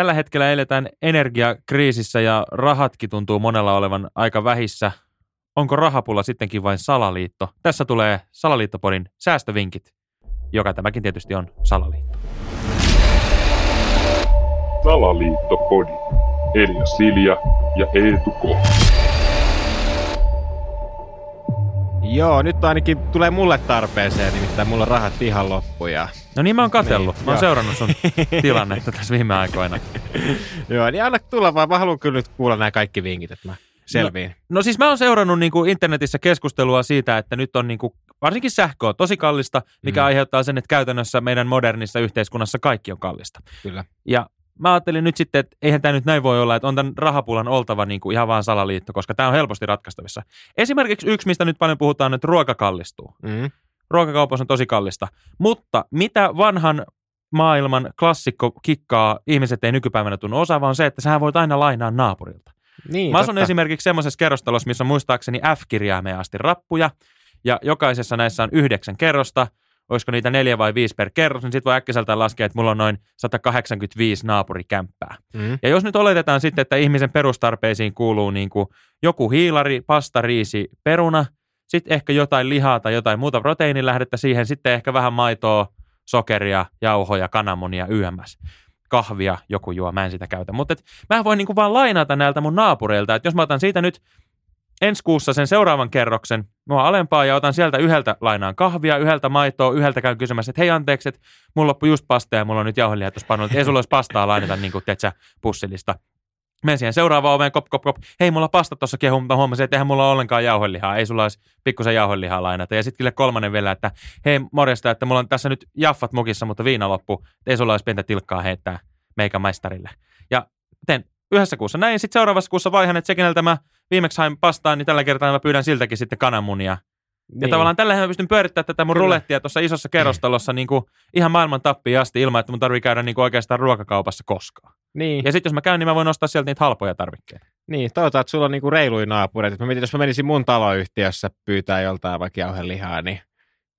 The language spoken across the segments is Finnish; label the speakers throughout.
Speaker 1: tällä hetkellä eletään energiakriisissä ja rahatkin tuntuu monella olevan aika vähissä. Onko rahapulla sittenkin vain salaliitto? Tässä tulee Salaliittopodin säästövinkit, joka tämäkin tietysti on salaliitto.
Speaker 2: Salaliittopodi. Elia Silja ja Eetu K.
Speaker 3: Joo, nyt ainakin tulee mulle tarpeeseen, nimittäin mulla on rahat ihan loppu. Ja...
Speaker 1: No niin mä oon katsellut.
Speaker 3: Niin,
Speaker 1: mä oon
Speaker 3: joo.
Speaker 1: seurannut sun tilannetta tässä viime aikoina.
Speaker 3: Joo, niin anna tulla vaan. Mä haluan kyllä nyt kuulla nämä kaikki vinkit, että mä selviin.
Speaker 1: No siis mä oon seurannut niin kuin internetissä keskustelua siitä, että nyt on niin kuin, varsinkin sähkö on tosi kallista, mikä
Speaker 3: mm.
Speaker 1: aiheuttaa sen, että käytännössä meidän modernissa yhteiskunnassa kaikki on kallista.
Speaker 3: Kyllä.
Speaker 1: Ja mä ajattelin nyt sitten, että eihän tämä nyt näin voi olla, että on tämän rahapulan oltava niin kuin ihan vaan salaliitto, koska tämä on helposti ratkaistavissa. Esimerkiksi yksi, mistä nyt paljon puhutaan, että ruoka kallistuu.
Speaker 3: Mm.
Speaker 1: Ruokakaupassa on tosi kallista. Mutta mitä vanhan maailman klassikko kikkaa ihmiset ei nykypäivänä tunnu osaava on se, että sä voit aina lainaa naapurilta.
Speaker 3: Niin,
Speaker 1: Mä asun
Speaker 3: totta.
Speaker 1: esimerkiksi semmoisessa kerrostalossa, missä on muistaakseni F-kirjaimeen asti rappuja, ja jokaisessa näissä on yhdeksän kerrosta, olisiko niitä neljä vai viisi per kerros, niin sitten voi äkkiseltään laskea, että mulla on noin 185 naapurikämppää.
Speaker 3: Mm.
Speaker 1: Ja jos nyt oletetaan sitten, että ihmisen perustarpeisiin kuuluu niin kuin joku hiilari, pasta, riisi, peruna, sitten ehkä jotain lihaa tai jotain muuta proteiinilähdettä siihen, sitten ehkä vähän maitoa, sokeria, jauhoja, kananmunia, YMS. Kahvia joku juo, mä en sitä käytä. Mutta mä voin niinku vaan lainata näiltä mun naapureilta, että jos mä otan siitä nyt ensi kuussa sen seuraavan kerroksen, oon alempaa ja otan sieltä yhdeltä lainaan kahvia, yhdeltä maitoa, yhdeltä käyn kysymässä, että hei anteeksi, että mulla loppui just pasta ja mulla on nyt jauhelihaa pannut, ei sulla olisi pastaa lainata niin kuin, tiedätkö, pussilista. Menen siihen seuraavaan oveen, kop, kop, kop. Hei, mulla pasta tuossa kehu, mutta huomasin, että eihän mulla ole ollenkaan jauhelihaa. Ei sulla olisi pikkusen jauhelihaa lainata. Ja sitten kolmannen vielä, että hei, morjesta, että mulla on tässä nyt jaffat mukissa, mutta viina loppu. Ei sulla olisi pientä tilkkaa heittää meikämaistarille. Ja teen yhdessä kuussa näin, sitten seuraavassa kuussa vaihan, että se, keneltä mä viimeksi hain pastaan, niin tällä kertaa mä pyydän siltäkin sitten kananmunia. Ja
Speaker 3: Niin.
Speaker 1: tavallaan tällä mä pystyn pyörittämään tätä mun
Speaker 3: Kyllä.
Speaker 1: rulettia tuossa isossa kerrostalossa niin kuin ihan maailman tappiin asti ilman, että mun tarvii käydä niin kuin oikeastaan ruokakaupassa koskaan.
Speaker 3: Niin,
Speaker 1: Ja sitten jos mä käyn, niin mä voin ostaa sieltä niitä halpoja tarvikkeita.
Speaker 3: niin, toivotaan, että sulla on niinku reiluja naapureita. Mä mietin, jos mä menisin mun taloyhtiössä pyytää joltain vaikka jauhelihaa, niin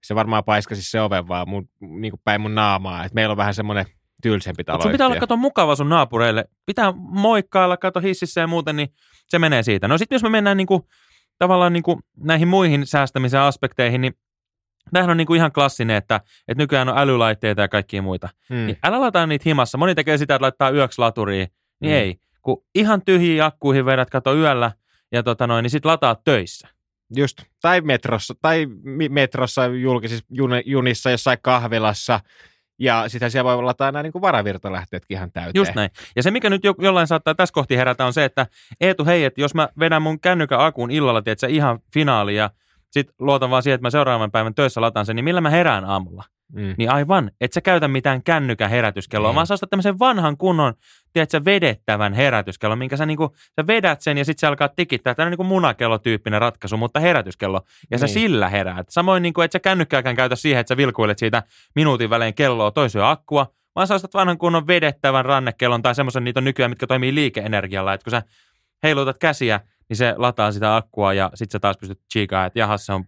Speaker 3: se varmaan paiskasi se oven vaan mun, niinku päin mun naamaa. Et meillä on vähän semmoinen tylsempi
Speaker 1: Mutta
Speaker 3: taloyhtiö.
Speaker 1: sun pitää olla kato mukava sun naapureille. Pitää moikkailla, kato hississä ja muuten, niin se menee siitä. No sitten jos me mennään niinku, tavallaan niinku näihin muihin säästämisen aspekteihin, niin tämähän on niinku ihan klassinen, että, että nykyään on älylaitteita ja kaikkia muita.
Speaker 3: mm.
Speaker 1: Niin älä lataa niitä himassa. Moni tekee sitä, että laittaa yöksi laturiin. Niin
Speaker 3: Mm.
Speaker 1: ei. Kun ihan tyhjiä akkuihin vedät, kato yöllä, ja tota noin, niin sit lataat töissä.
Speaker 3: Just, tai metrossa, tai metrossa, julkisissa jun- junissa, jossain kahvilassa, ja sitten siellä voi lataa nämä niin varavirtalähteetkin ihan täyteen.
Speaker 1: Just näin. Ja se, mikä nyt jo, jollain saattaa tässä kohti herätä, on se, että Eetu, hei, että jos mä vedän mun kännykän akun illalla, tiedätkö, ihan finaali, ja sit luotan vaan siihen, että mä seuraavan päivän töissä lataan sen, niin millä mä herään aamulla?
Speaker 3: Mm.
Speaker 1: Niin aivan, et sä käytä mitään kännykän herätyskelloa,
Speaker 3: Mm.
Speaker 1: vaan sä ostat tämmöisen vanhan kunnon, tiedätkö, vedettävän herätyskellon, minkä sä, niinku, sä vedät sen ja sitten se alkaa tikittää. Tämä on niinku munakellotyyppinen ratkaisu, mutta herätyskello. Ja sä
Speaker 3: Niin.
Speaker 1: sillä heräät. Samoin, niinku, että sä kännykkääkään käytä siihen, että sä vilkuilet siitä minuutin välein kelloa toiseen akkua, vaan sä ostat vanhan kunnon vedettävän rannekellon tai semmoisen, niitä on nykyään, mitkä toimii liikeenergialla. Että kun sä heilutat käsiä, niin se lataa sitä akkua ja sitten sä taas pystyt chiikaa, että jahas, se on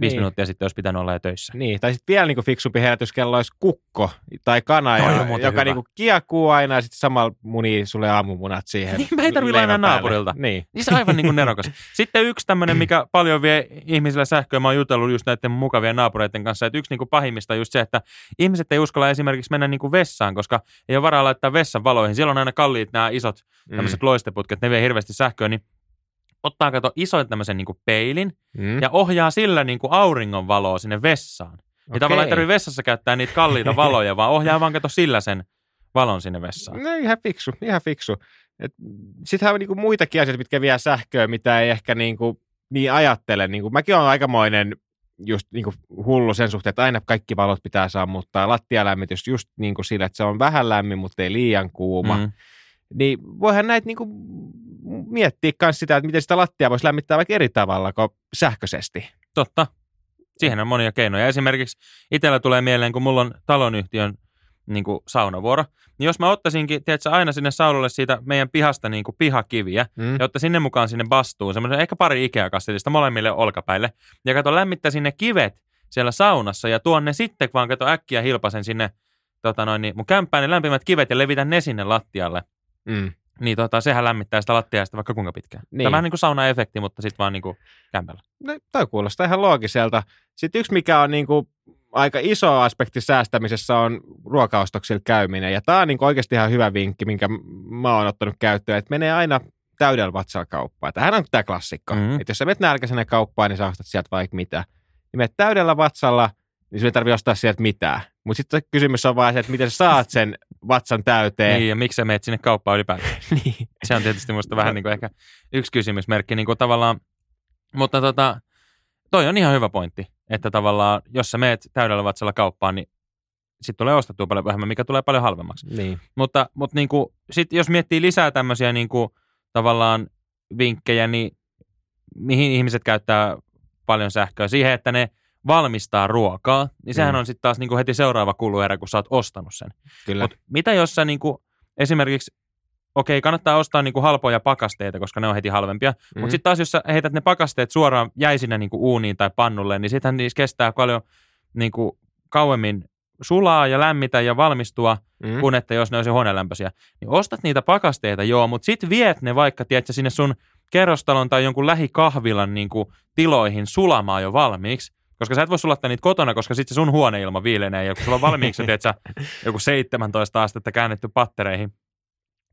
Speaker 1: viisi
Speaker 3: Niin.
Speaker 1: minuuttia sitten olisi pitänyt olla jo töissä.
Speaker 3: Niin, tai sitten vielä niinku fiksumpi herätyskello olisi kukko tai kana,
Speaker 1: muuten
Speaker 3: joka
Speaker 1: hyvä.
Speaker 3: niinku kiekuu aina ja sitten samalla munii sulle aamumunat siihen.
Speaker 1: Niin, mä ei tarvitse lainaa naapurilta.
Speaker 3: Niin.
Speaker 1: Niin se on aivan niin kuin nerokas. Sitten yksi tämmöinen, mikä paljon vie ihmisillä sähköä, mä oon jutellut just näiden mukavien naapureiden kanssa, että yksi niin kuin pahimmista on just se, että ihmiset ei uskalla esimerkiksi mennä niin kuin vessaan, koska ei ole varaa laittaa vessan valoihin. Siellä on aina kalliit nämä isot tämmöiset
Speaker 3: Mm.
Speaker 1: loisteputket, ne vie hirveästi sähköä, niin ottaa kato isoin tämmöisen niin kuin peilin
Speaker 3: Mm.
Speaker 1: ja ohjaa sillä niin kuin auringon valoa sinne vessaan.
Speaker 3: Okei.
Speaker 1: tavallaan ei tarvitse vessassa käyttää niitä kalliita valoja, vaan ohjaa vaan kato sillä sen valon sinne vessaan.
Speaker 3: No ihan fiksu, ihan fiksu. Sittenhän on niinku muitakin asioita, mitkä vie sähköä, mitä ei ehkä niinku niin ajattele. Niinku, mäkin olen aikamoinen just niinku hullu sen suhteen, että aina kaikki valot pitää sammuttaa. Lattialämmitys just niinku sillä, että se on vähän lämmin, mutta ei liian kuuma.
Speaker 1: Mm.
Speaker 3: Niin voihan näitä niinku miettiä myös sitä, että miten sitä lattiaa voisi lämmittää vaikka eri tavalla kuin sähköisesti.
Speaker 1: Totta. Siihen on monia keinoja. Esimerkiksi itsellä tulee mieleen, kun mulla on talonyhtiön niin kuin saunavuoro, niin jos mä ottaisinkin, tiedätkö, aina sinne saunalle siitä meidän pihasta niin kuin pihakiviä,
Speaker 3: Mm.
Speaker 1: ja ottaisin ne mukaan sinne bastuun, semmoisen ehkä pari Ikea-kassillista molemmille olkapäille, ja kato lämmittäisin ne kivet siellä saunassa, ja tuon ne sitten vaan kato äkkiä hilpasen sinne tota noin, niin mun kämppään ne lämpimät kivet ja levitän ne sinne lattialle.
Speaker 3: Mm.
Speaker 1: niin tota, sehän lämmittää sitä lattiaa sitä vaikka kuinka pitkään.
Speaker 3: Niin.
Speaker 1: Tämä on niin kuin sauna-efekti, mutta sitten vaan niin kuin kämpällä.
Speaker 3: No, toi kuulostaa ihan loogiselta. Sitten yksi, mikä on niin kuin aika iso aspekti säästämisessä on ruokaostoksilla käyminen. Ja tämä on niin oikeasti ihan hyvä vinkki, minkä mä oon ottanut käyttöön, että menee aina täydellä vatsalla kauppaan. Tämähän on tämä klassikko.
Speaker 1: Mhm.
Speaker 3: Mm-hmm. Että jos sä menet nälkäisenä kauppaan, niin sä ostat sieltä vaikka mitä. Niin menet täydellä vatsalla, niin sun ei tarvitse ostaa sieltä mitään. Mutta sitten kysymys on vaan se, että miten sä saat sen vatsan täyteen.
Speaker 1: Niin, ja miksi sä meet sinne kauppaan ylipäätään?
Speaker 3: niin.
Speaker 1: Se on tietysti musta vähän niin kuin ehkä yksi kysymysmerkki niin kuin tavallaan, mutta tota, toi on ihan hyvä pointti, että tavallaan jos sä meet täydellä vatsalla kauppaan, niin sitten tulee ostettua paljon vähemmän, mikä tulee paljon halvemmaksi.
Speaker 3: niin.
Speaker 1: Mutta, mutta niin kuin, sit jos miettii lisää tämmöisiä niin kuin, tavallaan vinkkejä, niin mihin ihmiset käyttää paljon sähköä? Siihen, että ne valmistaa ruokaa, niin sehän
Speaker 3: Mm.
Speaker 1: on sitten taas niin kuin heti seuraava kuluerä, kun sä oot ostanut sen.
Speaker 3: Kyllä.
Speaker 1: Mutta mitä jos sä niinku, esimerkiksi, okei, kannattaa ostaa niinku halpoja pakasteita, koska ne on heti halvempia, mm. Mutta sitten taas jos sä heität ne pakasteet suoraan jäisinä niinku uuniin tai pannulle, niin sittenhän niissä kestää paljon niinku kauemmin sulaa ja lämmitä ja valmistua,
Speaker 3: Mm.
Speaker 1: mm. kun että jos ne olisi huonelämpöisiä. Niin ostat niitä pakasteita, joo, mutta sitten viet ne vaikka, tiedätkö, sinne sun kerrostalon tai jonkun lähikahvilan niinku tiloihin sulamaan jo valmiiksi, koska sä et voi sulattaa niitä kotona, koska sitten se sun huoneilma viilenee, ja kun sulla on valmiiksi, tiedätkö, joku 17 astetta käännetty pattereihin,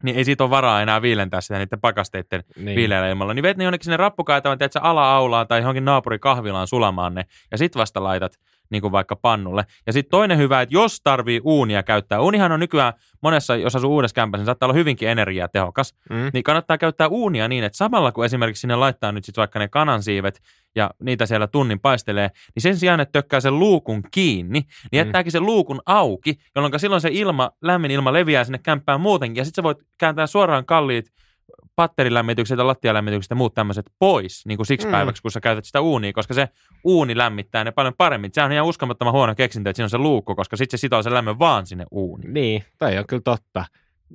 Speaker 1: niin ei siitä ole varaa enää viilentää sitä niiden pakasteiden
Speaker 3: niin.
Speaker 1: viileällä ilmalla. Niin vet ne jonnekin sinne rappukaitavan, tiedätkö, ala-aulaan tai johonkin naapurikahvilaan sulamaan ne, ja sit vasta laitat niin kuin vaikka pannulle. Ja sitten toinen hyvä, että jos tarvii uunia käyttää, uunihan on nykyään monessa, jos asuu uudessa kämpässä, niin saattaa olla hyvinkin energiatehokas,
Speaker 3: Mm.
Speaker 1: niin kannattaa käyttää uunia niin, että samalla kun esimerkiksi sinne laittaa nyt sitten vaikka ne kanansiivet ja niitä siellä tunnin paistelee, niin sen sijaan, että tökkää sen luukun kiinni, niin jättääkin sen luukun auki, jolloin silloin se ilma, lämmin ilma leviää sinne kämppään muutenkin, ja sitten sä voit kääntää suoraan kalliit patterilämmitykset ja lattialämmitykset ja muut tämmöiset pois niin kuin siksi
Speaker 3: Mm.
Speaker 1: päiväksi, kun sä käytät sitä uunia, koska se uuni lämmittää ne paljon paremmin. Se on ihan uskomattoman huono keksintö, että siinä on se luukku, koska sitten se sitoo sen lämmön vaan sinne uuniin.
Speaker 3: Niin, toi on kyllä totta.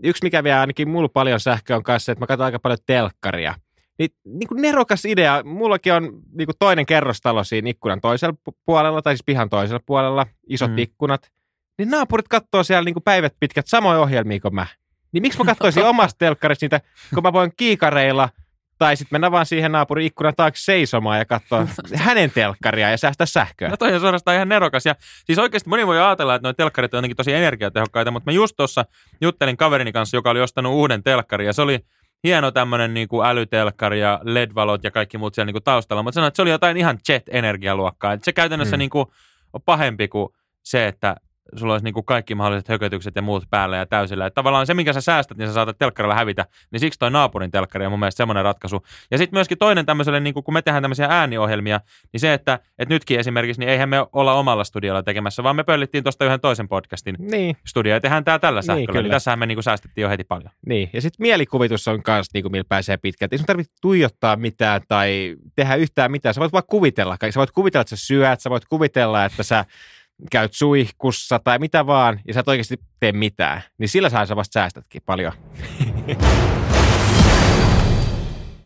Speaker 3: Yksi, mikä vie ainakin mulla paljon sähköä on kanssa, että mä katson aika paljon telkkaria. Niin, niin kuin nerokas idea. Mullakin on niin kuin toinen kerrostalo siinä ikkunan toisella pu- puolella, tai siis pihan toisella puolella, isot. Mm. ikkunat. Niin naapurit katsoo siellä niin kuin päivät pitkät samoja ohjelmia kuin mä. Niin miksi mä katsoisin omasta telkkarista niitä, kun mä voin kiikareilla tai sitten mennä vaan siihen naapurin ikkunan taakse seisomaan ja katsoa hänen telkkaria ja säästää sähköä.
Speaker 1: No toi on suorastaan ihan nerokas. Ja siis oikeasti moni voi ajatella, että nuo telkkarit on jotenkin tosi energiatehokkaita, mutta mä just tuossa juttelin kaverini kanssa, joka oli ostanut uuden telkkarin ja se oli hieno tämmöinen niin kuin älytelkkari ja LED-valot ja kaikki muut siellä niin kuin taustalla, mutta sanoin, että se oli jotain ihan jet-energialuokkaa. Että se käytännössä
Speaker 3: Mm.
Speaker 1: mm. niin kuin on pahempi kuin se, että sulla olisi niin kuin kaikki mahdolliset hökötykset ja muut päällä ja täysillä. Että tavallaan se, minkä sä säästät, niin sä saatat telkkarilla hävitä, niin siksi toi naapurin telkkari on mun mielestä semmoinen ratkaisu. Ja sitten myöskin toinen tämmöiselle, niin kuin kun me tehdään tämmöisiä ääniohjelmia, niin se, että, että nytkin esimerkiksi, niin eihän me olla omalla studiolla tekemässä, vaan me pöllittiin tuosta yhden toisen podcastin
Speaker 3: Niin,
Speaker 1: studio ja tehdään tää tällä
Speaker 3: Niin,
Speaker 1: sähköllä. Niin,
Speaker 3: kyllä.
Speaker 1: niin tässähän me niin kuin säästettiin jo heti paljon.
Speaker 3: Niin, ja sitten mielikuvitus on myös, niin kuin, millä pääsee pitkälti. Ei sun tarvitse tuijottaa mitään tai tehdä yhtään mitään. Sä voit vaan kuvitella. Sä voit kuvitella, että sä syöt, sä voit kuvitella, että sä käyt suihkussa tai mitä vaan, ja sä et oikeasti tee mitään. Niin sillä sä vasta säästätkin paljon.